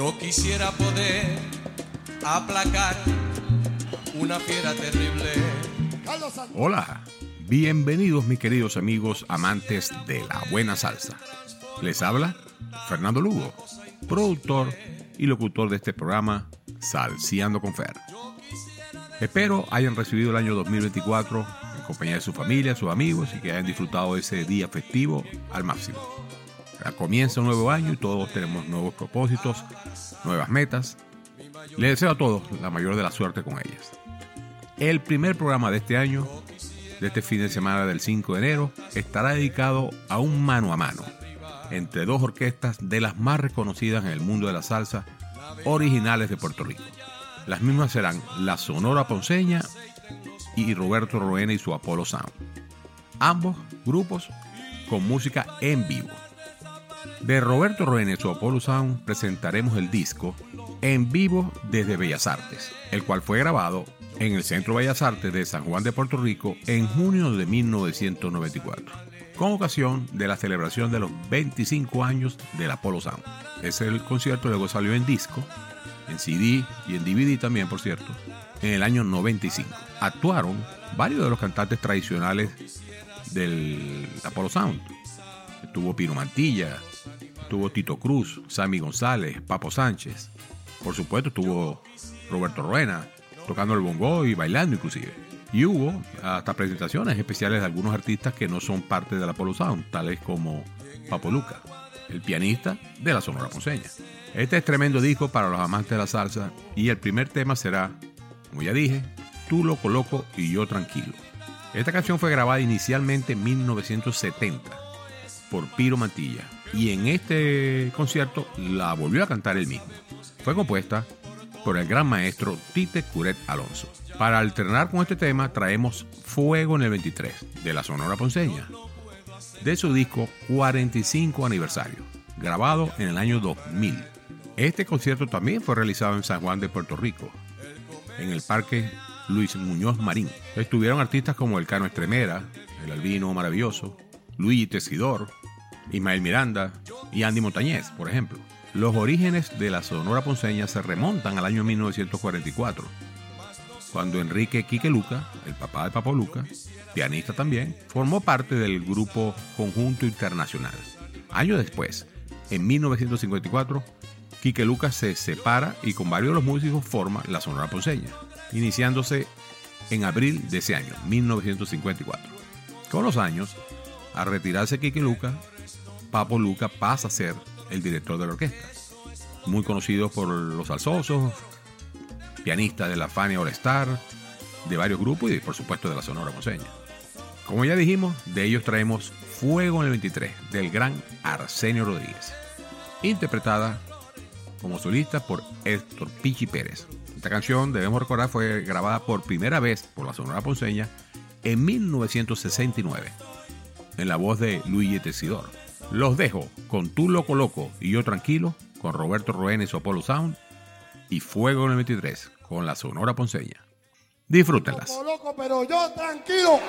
Yo quisiera poder aplacar una fiera terrible. Hola, bienvenidos mis queridos amigos amantes de la buena salsa. Les habla Fernando Lugo, productor y locutor de este programa Salseando con Fer. Espero hayan recibido el año 2024 en compañía de su familia, sus amigos y que hayan disfrutado ese día festivo al máximo. Comienza un nuevo año y todos tenemos nuevos propósitos, nuevas metas. Les deseo a todos la mayor de la suerte con ellas. El primer programa de este año, de este fin de semana del 5 de enero, estará dedicado a un mano a mano entre dos orquestas de las más reconocidas en el mundo de la salsa, originales de Puerto Rico. Las mismas serán la Sonora Ponceña y Roberto Roena y su Apollo Sound. Ambos grupos con música en vivo. De Roberto Apollo Sound presentaremos el disco en vivo desde Bellas Artes, el cual fue grabado en el Centro Bellas Artes de San Juan de Puerto Rico en junio de 1994, con ocasión de la celebración de los 25 años del Apollo Sound. Ese el concierto luego salió en disco, en CD y en DVD también, por cierto, en el año 95. Actuaron varios de los cantantes tradicionales del Apollo Sound. Estuvo Pino Mantilla, estuvo Tito Cruz, Sammy González, Papo Sánchez. Por supuesto estuvo Roberto Ruena, tocando el bongo y bailando inclusive. Y hubo hasta presentaciones especiales de algunos artistas que no son parte del Apollo Sound, tales como Papo Luca, el pianista de la Sonora Ponceña. Este es tremendo disco para los amantes de la salsa y el primer tema será, como ya dije, Tú lo coloco y yo tranquilo. Esta canción fue grabada inicialmente en 1970 por Piro Mantilla y en este concierto la volvió a cantar él mismo. Fue compuesta por el gran maestro Tite Curet Alonso. Para alternar con este tema traemos Fuego en el 23 de la Sonora Ponceña, de su disco 45 aniversario, grabado en el año 2000. Este concierto también fue realizado en San Juan de Puerto Rico, en el Parque Luis Muñoz Marín. Estuvieron artistas como El Cano Estremera, El Albino Maravilloso, Luigi Tesidor, Ismael Miranda y Andy Montañez, por ejemplo. Los orígenes de la Sonora Ponceña se remontan al año 1944, cuando Enrique Quique Luca, el papá de Papo Luca, pianista también, formó parte del grupo Conjunto Internacional. Años después, en 1954, Quique Luca se separa y con varios de los músicos forma la Sonora Ponceña, iniciándose en abril de ese año, 1954. Con los años, al retirarse Quique Luca, Papo Luca pasa a ser el director de la orquesta. Muy conocido por los salsosos, pianista de la Fania All Star, de varios grupos y por supuesto de la Sonora Ponceña. Como ya dijimos, de ellos traemos Fuego en el 23 del gran Arsenio Rodríguez, interpretada como solista por Héctor Pichi Pérez. Esta canción, debemos recordar, fue grabada por primera vez por la Sonora Ponceña en 1969, en la voz de Luigi Tesidor. Los dejo con Tú Loco Loco y Yo Tranquilo, con Roberto Roena y su Apollo Sound, y Fuego en el 23, con la Sonora Ponceña. Disfrútenlas. Loco, pero yo tranquilo.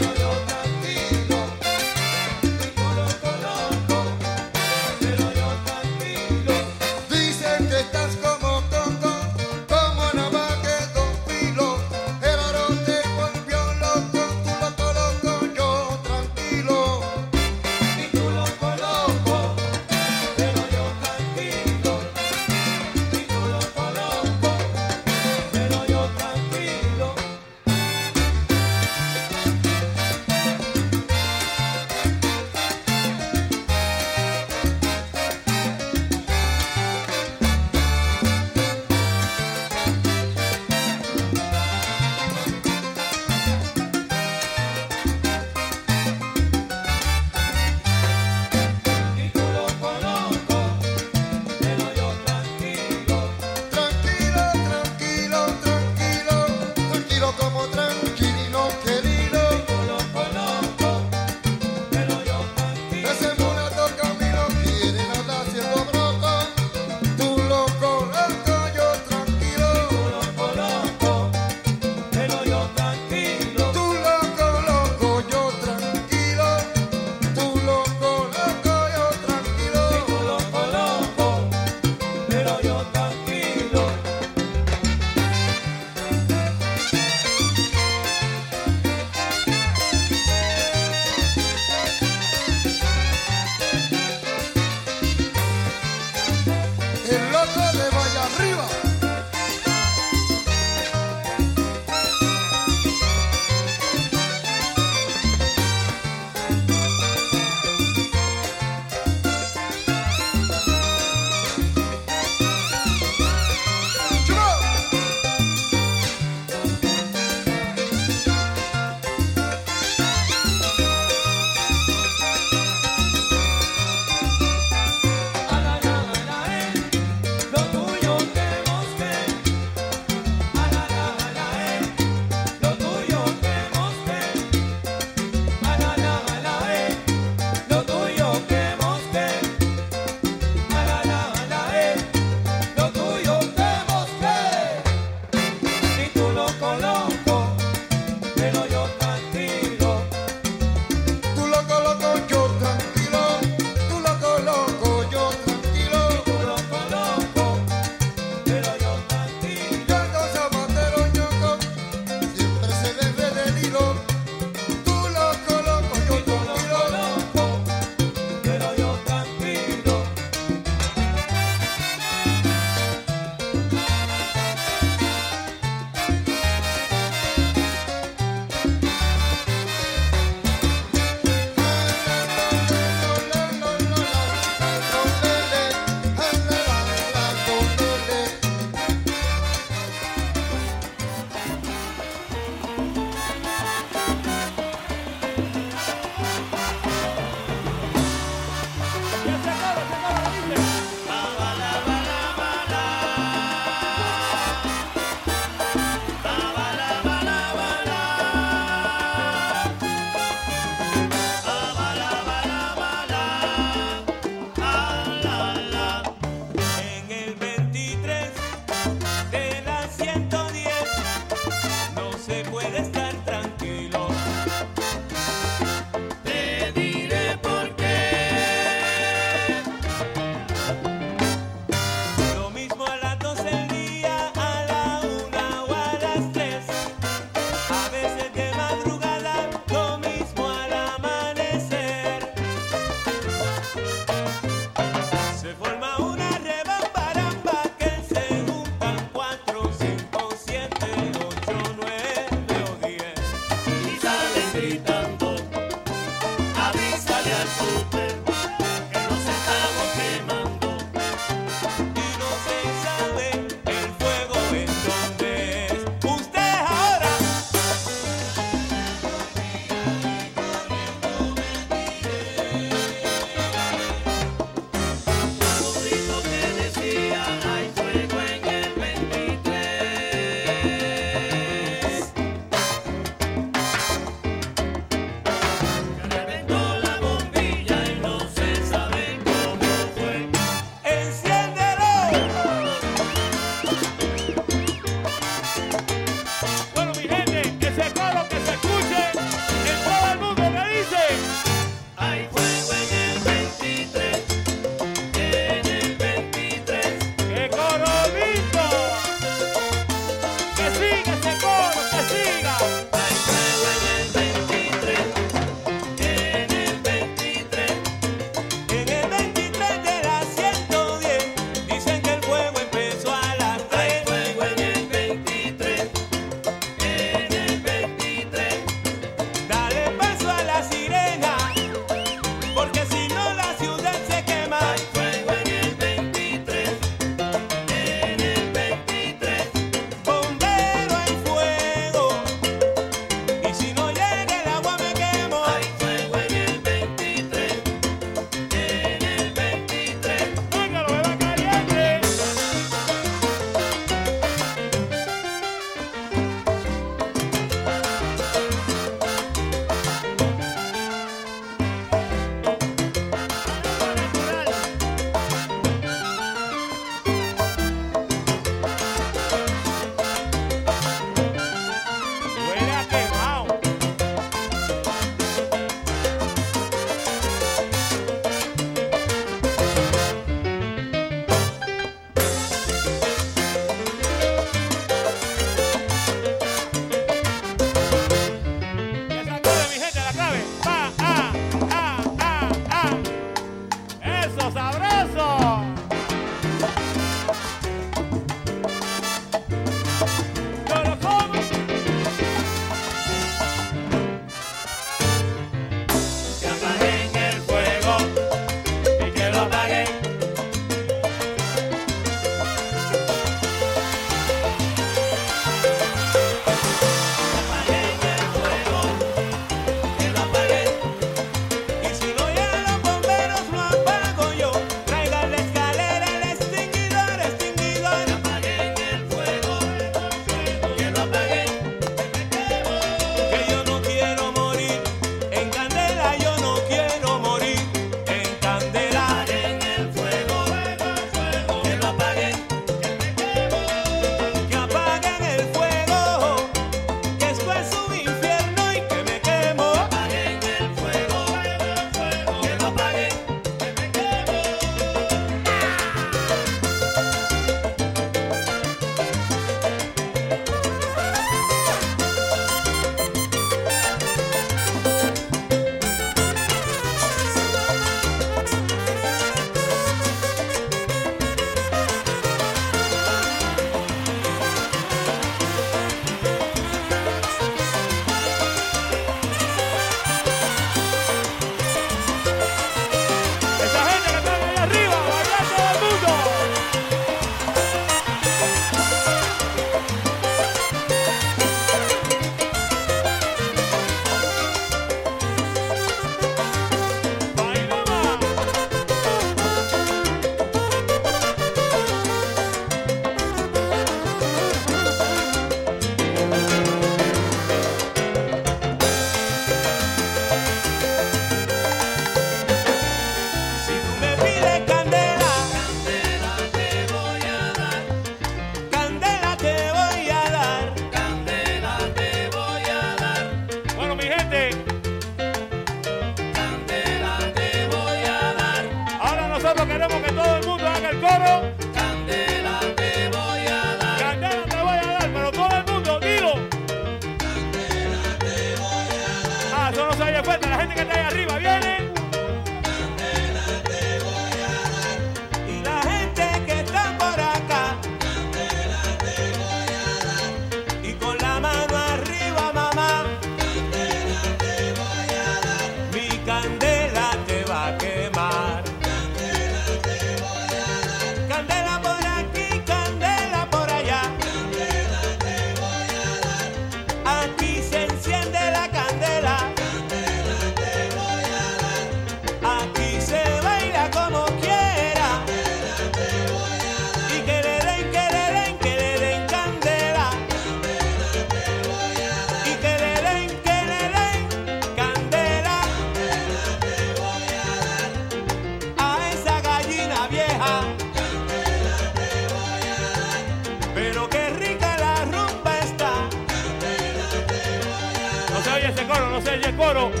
No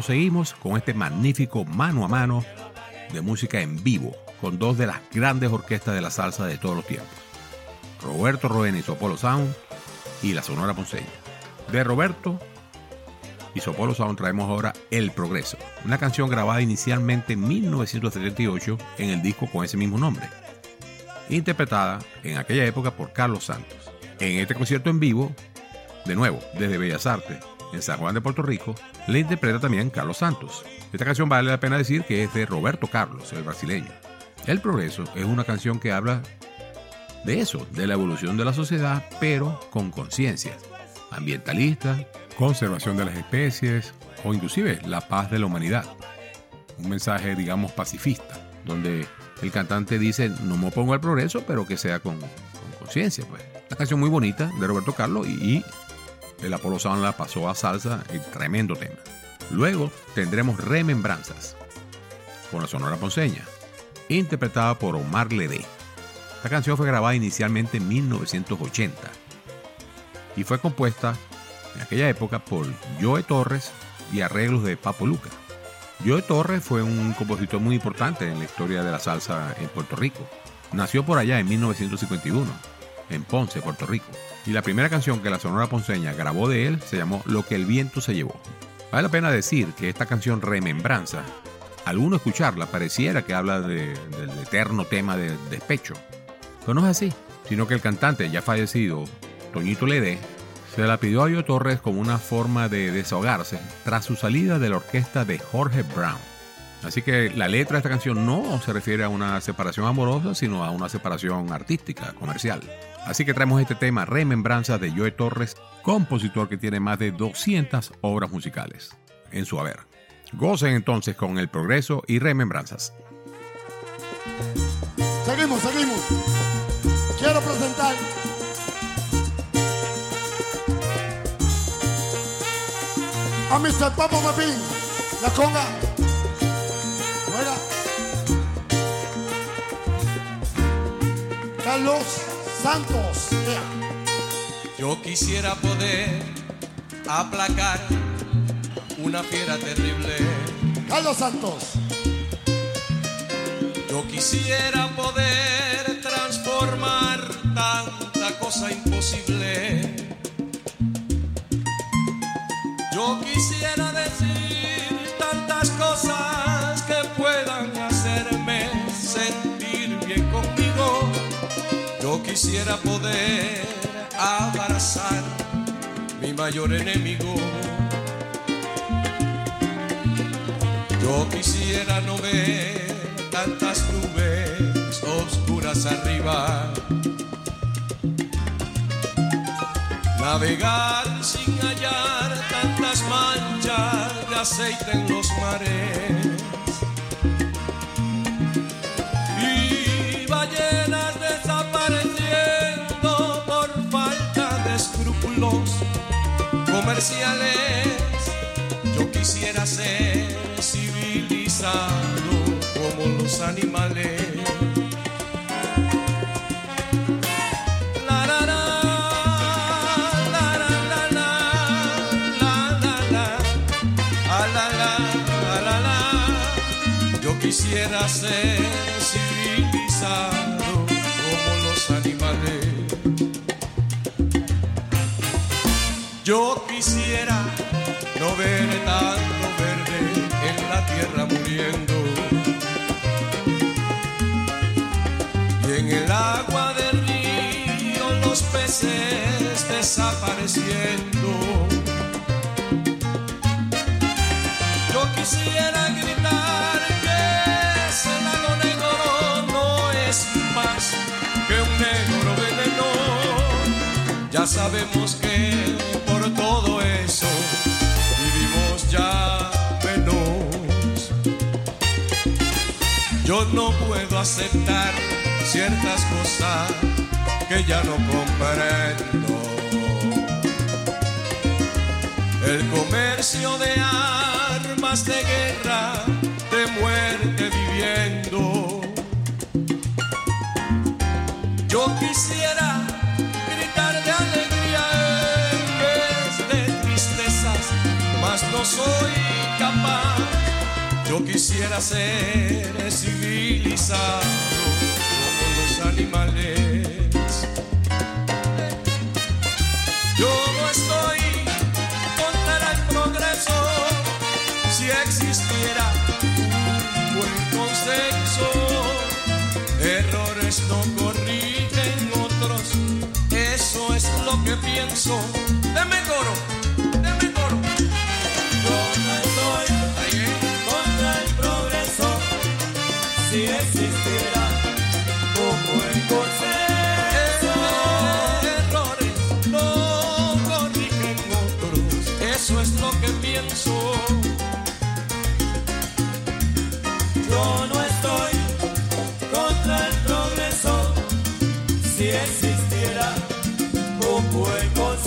Proseguimos con este magnífico mano a mano de música en vivo con dos de las grandes orquestas de la salsa de todos los tiempos. Roberto Roena y Sopolo Sound y la Sonora Ponceña. De Roberto y Sopolo Sound traemos ahora El Progreso, una canción grabada inicialmente en 1978 en el disco con ese mismo nombre, interpretada en aquella época por Carlos Santos. En este concierto en vivo, de nuevo, desde Bellas Artes, en San Juan de Puerto Rico, le interpreta también Carlos Santos. Esta canción vale la pena decir que es de Roberto Carlos, el brasileño. El Progreso es una canción que habla de eso, de la evolución de la sociedad, pero con conciencia ambientalista, conservación de las especies o inclusive la paz de la humanidad. Un mensaje, digamos, pacifista, donde el cantante dice, no me opongo al progreso, pero que sea con, con conciencia. Pues. Una canción muy bonita de Roberto Carlos y el Apolo Sound la pasó a salsa, el tremendo tema. Luego tendremos Remembranzas, con la Sonora Ponceña, interpretada por Omar Ledé. Esta canción fue grabada inicialmente en 1980 y fue compuesta en aquella época por Joe Torres y arreglos de Papo Luca. Joe Torres fue un compositor muy importante en la historia de la salsa en Puerto Rico. Nació por allá en 1951, en Ponce, Puerto Rico. Y la primera canción que la Sonora Ponceña grabó de él se llamó Lo que el viento se llevó. Vale la pena decir que esta canción Remembranza, al uno escucharla pareciera que habla de- del eterno tema del despecho. Pero no es así, sino que el cantante ya fallecido, Toñito Ledé, se la pidió a Joe Torres como una forma de desahogarse tras su salida de la orquesta de Jorge Brown. Así que la letra de esta canción no se refiere a una separación amorosa, sino a una separación artística, comercial. Así que traemos este tema, Remembranza de Joe Torres, compositor que tiene más de 200 obras musicales en su haber. Gocen entonces con el progreso y remembranzas. Seguimos, seguimos. Quiero presentar a Mr. Papo Mapín, la conga. Carlos Santos. Yeah. Yo quisiera poder aplacar una fiera terrible. Carlos Santos. Yo quisiera poder transformar tanta cosa imposible. Yo quisiera decir tantas cosas quisiera poder abrazar mi mayor enemigo. Yo quisiera no ver tantas nubes oscuras arriba. Navegar sin hallar tantas manchas de aceite en los mares. Yo quisiera ser civilizado como los animales. Yo quisiera ser civilizado como los animales. Yo quisiera no ver tanto verde en la tierra muriendo. Y en el agua del río los peces desapareciendo. Yo quisiera gritar que ese lago negro no es más que un negro veneno. Ya sabemos que ciertas cosas que ya no comprendo. El comercio de armas de guerra, de muerte viviendo. Yo quisiera ser civilizado como los animales. Yo no estoy contra el progreso si existiera un buen consenso. Errores no corrigen otros, eso es lo que pienso. Deme coro, existiera un buen consenso.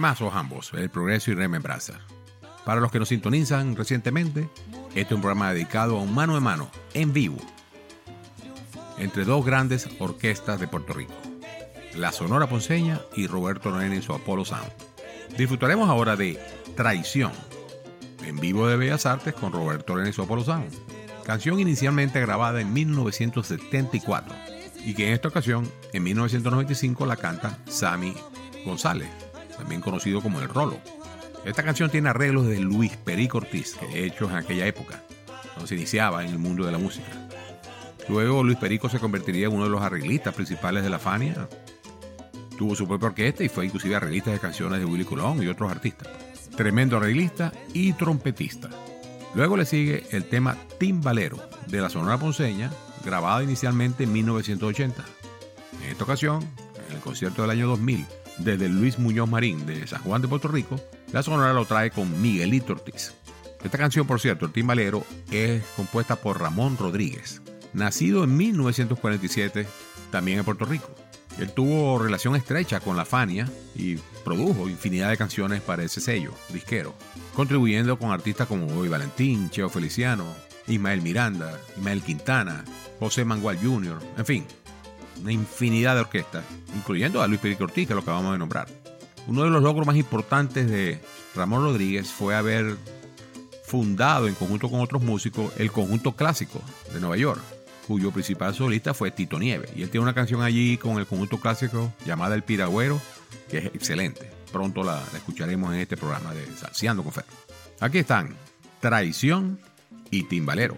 Temazos ambos, el progreso y remembranza. Para los que nos sintonizan recientemente, este es un programa dedicado a un mano a mano, en vivo, entre dos grandes orquestas de Puerto Rico, la Sonora Ponceña y Roberto Nene en su Apolo Sound. Disfrutaremos ahora de Traición, en vivo de Bellas Artes con Roberto Nene y su Apolo Sound, canción inicialmente grabada en 1974 y que en esta ocasión, en 1995, la canta Sammy González, también conocido como El Rolo. Esta canción tiene arreglos de Luis Perico Ortiz, hechos en aquella época, cuando se iniciaba en el mundo de la música. Luego Luis Perico se convertiría en uno de los arreglistas principales de la Fania. Tuvo su propia orquesta y fue inclusive arreglista de canciones de Willy Colón y otros artistas. Tremendo arreglista y trompetista. Luego le sigue el tema Timbalero de la Sonora Ponceña, grabada inicialmente en 1980. En esta ocasión, en el concierto del año 2000, desde Luis Muñoz Marín de San Juan de Puerto Rico, la Sonora lo trae con Miguelito Ortiz. Esta canción, por cierto, el timbalero, es compuesta por Ramón Rodríguez, nacido en 1947 también en Puerto Rico. Él tuvo relación estrecha con la Fania y produjo infinidad de canciones para ese sello disquero, contribuyendo con artistas como Bobby Valentín, Cheo Feliciano, Ismael Miranda, Ismael Quintana, José Mangual Jr., en fin, una infinidad de orquestas, incluyendo a Luis Perico Ortiz, que es lo que acabamos de nombrar. Uno de los logros más importantes de Ramón Rodríguez fue haber fundado en conjunto con otros músicos el conjunto clásico de Nueva York, cuyo principal solista fue Tito Nieve. Y él tiene una canción allí con el conjunto clásico llamada El Piragüero, que es excelente. Pronto la, la escucharemos en este programa de Salseando con Fer. Aquí están Traición y Timbalero.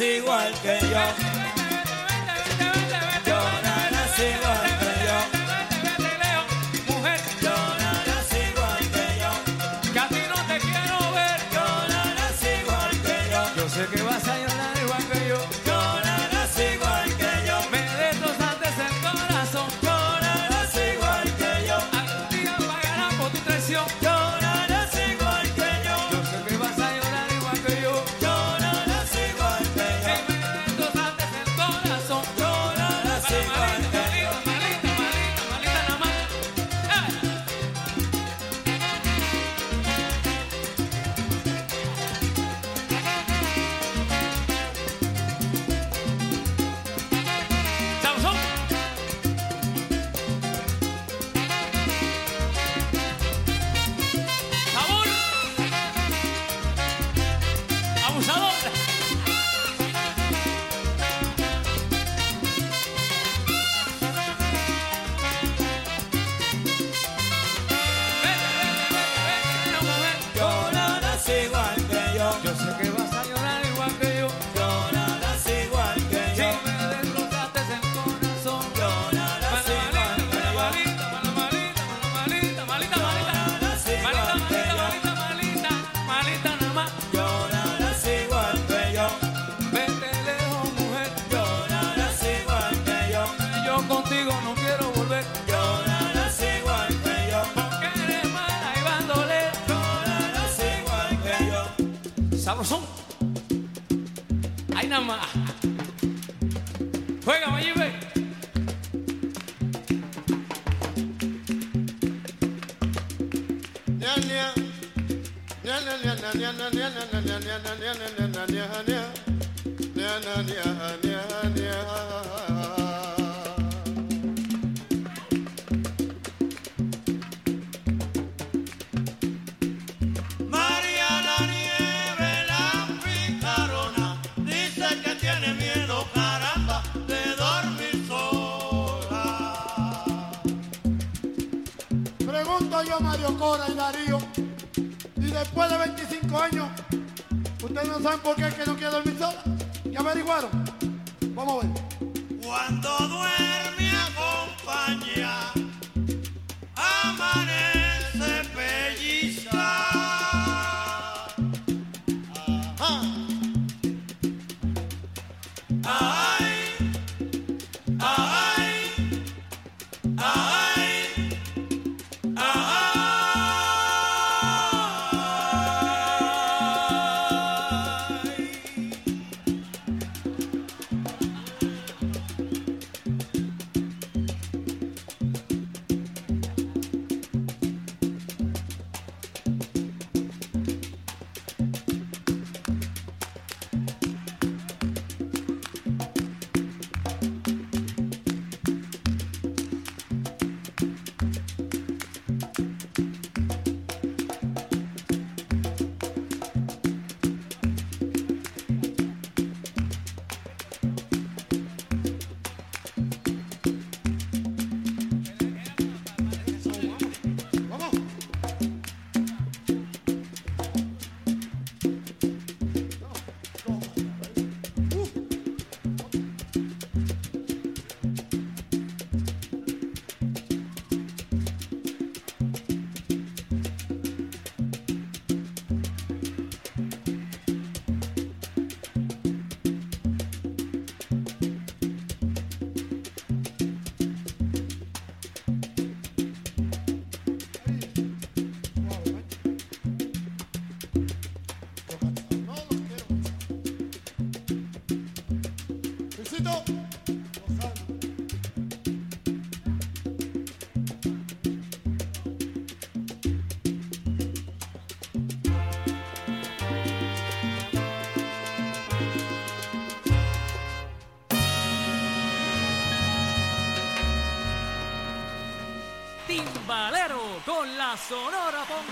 igual que yo. Y después de 25 años, ustedes no saben por qué es que no quiero dormir sola. ¿Ya averiguaron? Vamos a ver. Cuando duele. Sonora Ponceña.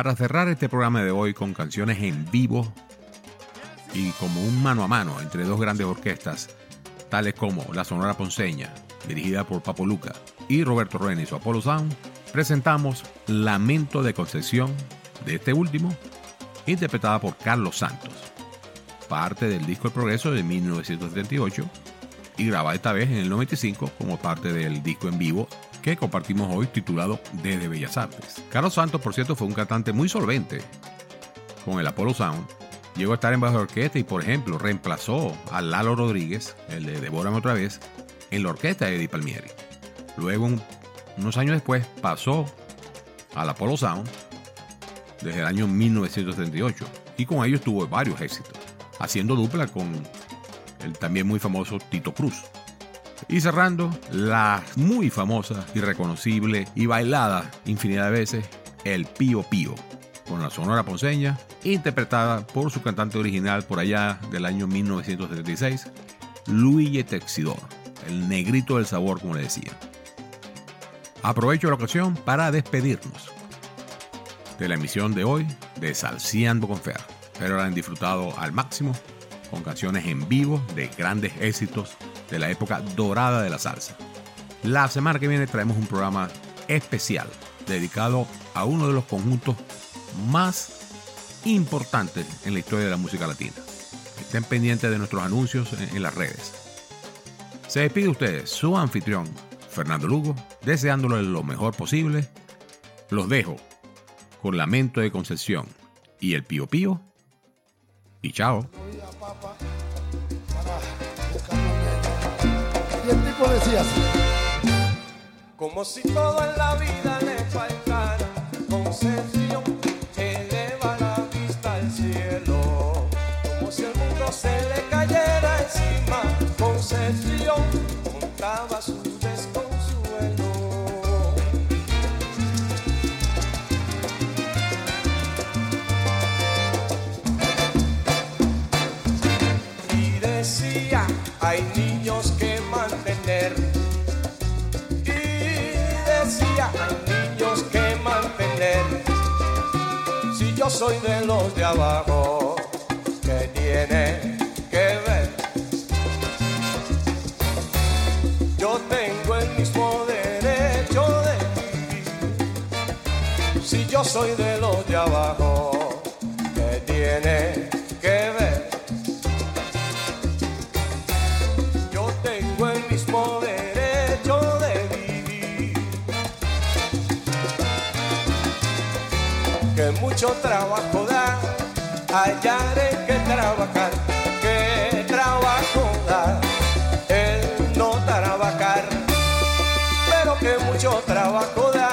Para cerrar este programa de hoy con canciones en vivo y como un mano a mano entre dos grandes orquestas, tales como la Sonora Ponceña, dirigida por Papo Luca, y Roberto Ruena y su Apollo Sound, presentamos Lamento de Concepción de este último, interpretada por Carlos Santos, parte del disco El Progreso de 1978 y grabada esta vez en el 95 como parte del disco en vivo que compartimos hoy titulado Desde Bellas Artes. Carlos Santos, por cierto, fue un cantante muy solvente con el Apollo Sound. Llegó a estar en bajo orquesta y, por ejemplo, reemplazó a Lalo Rodríguez, el de Devórame otra vez, en la orquesta de Eddie Palmieri. Luego, un- unos años después, pasó al Apollo Sound desde el año 1978 y con ellos tuvo varios éxitos, haciendo dupla con el también muy famoso Tito Cruz. Y cerrando, la muy famosa y reconocible y bailada infinidad de veces, el Pío Pío, con la Sonora Ponceña, interpretada por su cantante original por allá del año 1976, Luigi Texidor, el negrito del sabor, como le decía. Aprovecho la ocasión para despedirnos de la emisión de hoy de Salseando con Fer. Espero la han disfrutado al máximo con canciones en vivo de grandes éxitos de la época dorada de la salsa. La semana que viene traemos un programa especial dedicado a uno de los conjuntos más importantes en la historia de la música latina. Estén pendientes de nuestros anuncios en, las redes. Se despide de ustedes su anfitrión, Fernando Lugo, deseándoles lo mejor posible. Los dejo con Lamento de Concepción y el Pío Pío. Y chao. Tipo decía así. Como si todo en la vida le faltara concesión, soy de los de abajo, ¿qué tiene que ver? Yo tengo el mismo derecho de vivir. Si yo soy de los de abajo, ¿qué tiene que ver? Mucho trabajo da, hallaré que trabajar, que trabajo da, el no trabajar. Pero que mucho trabajo da,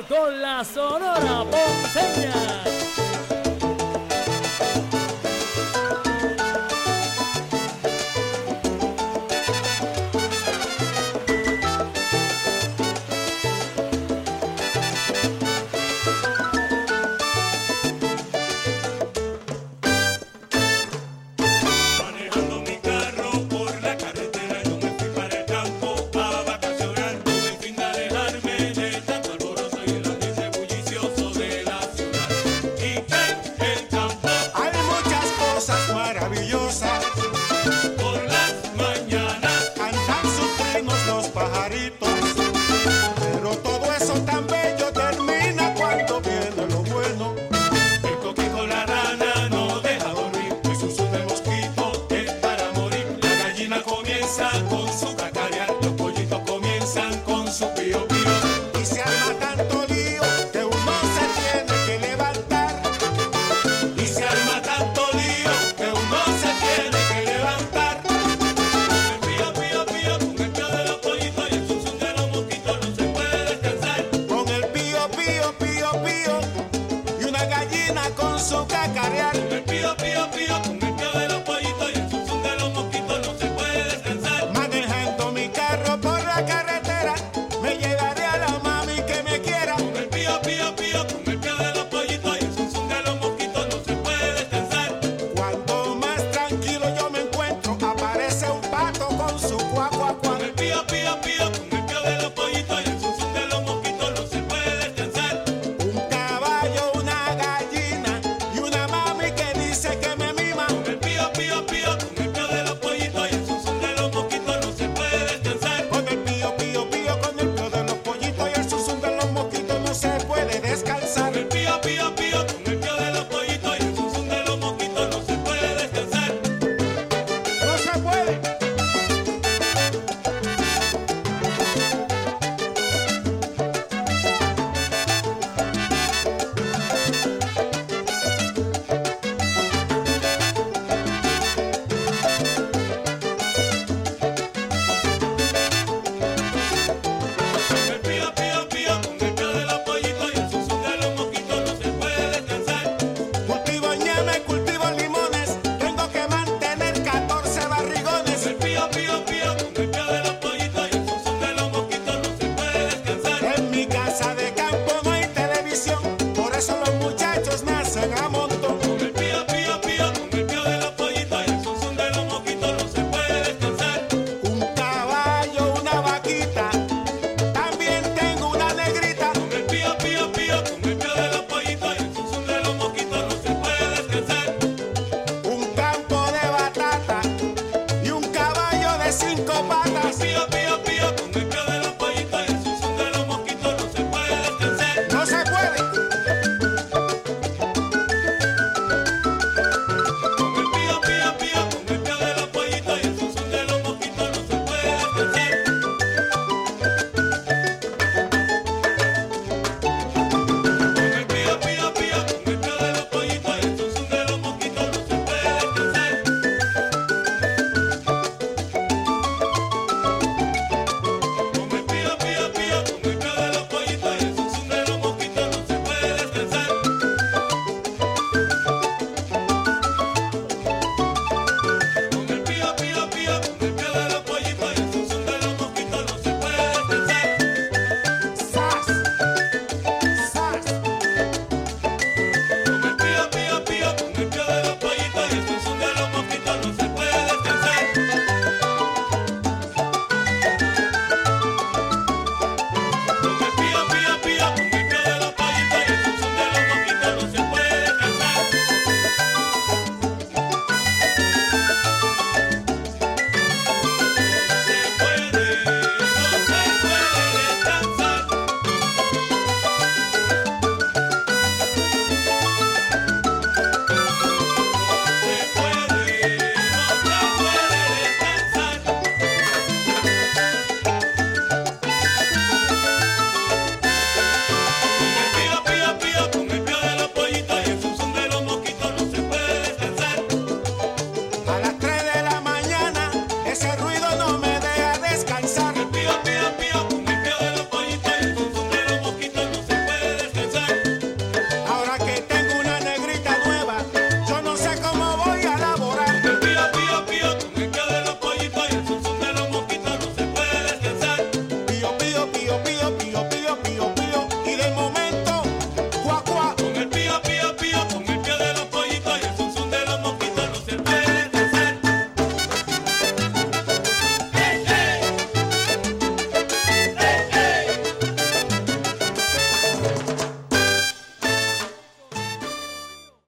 con la Sonora Ponceña.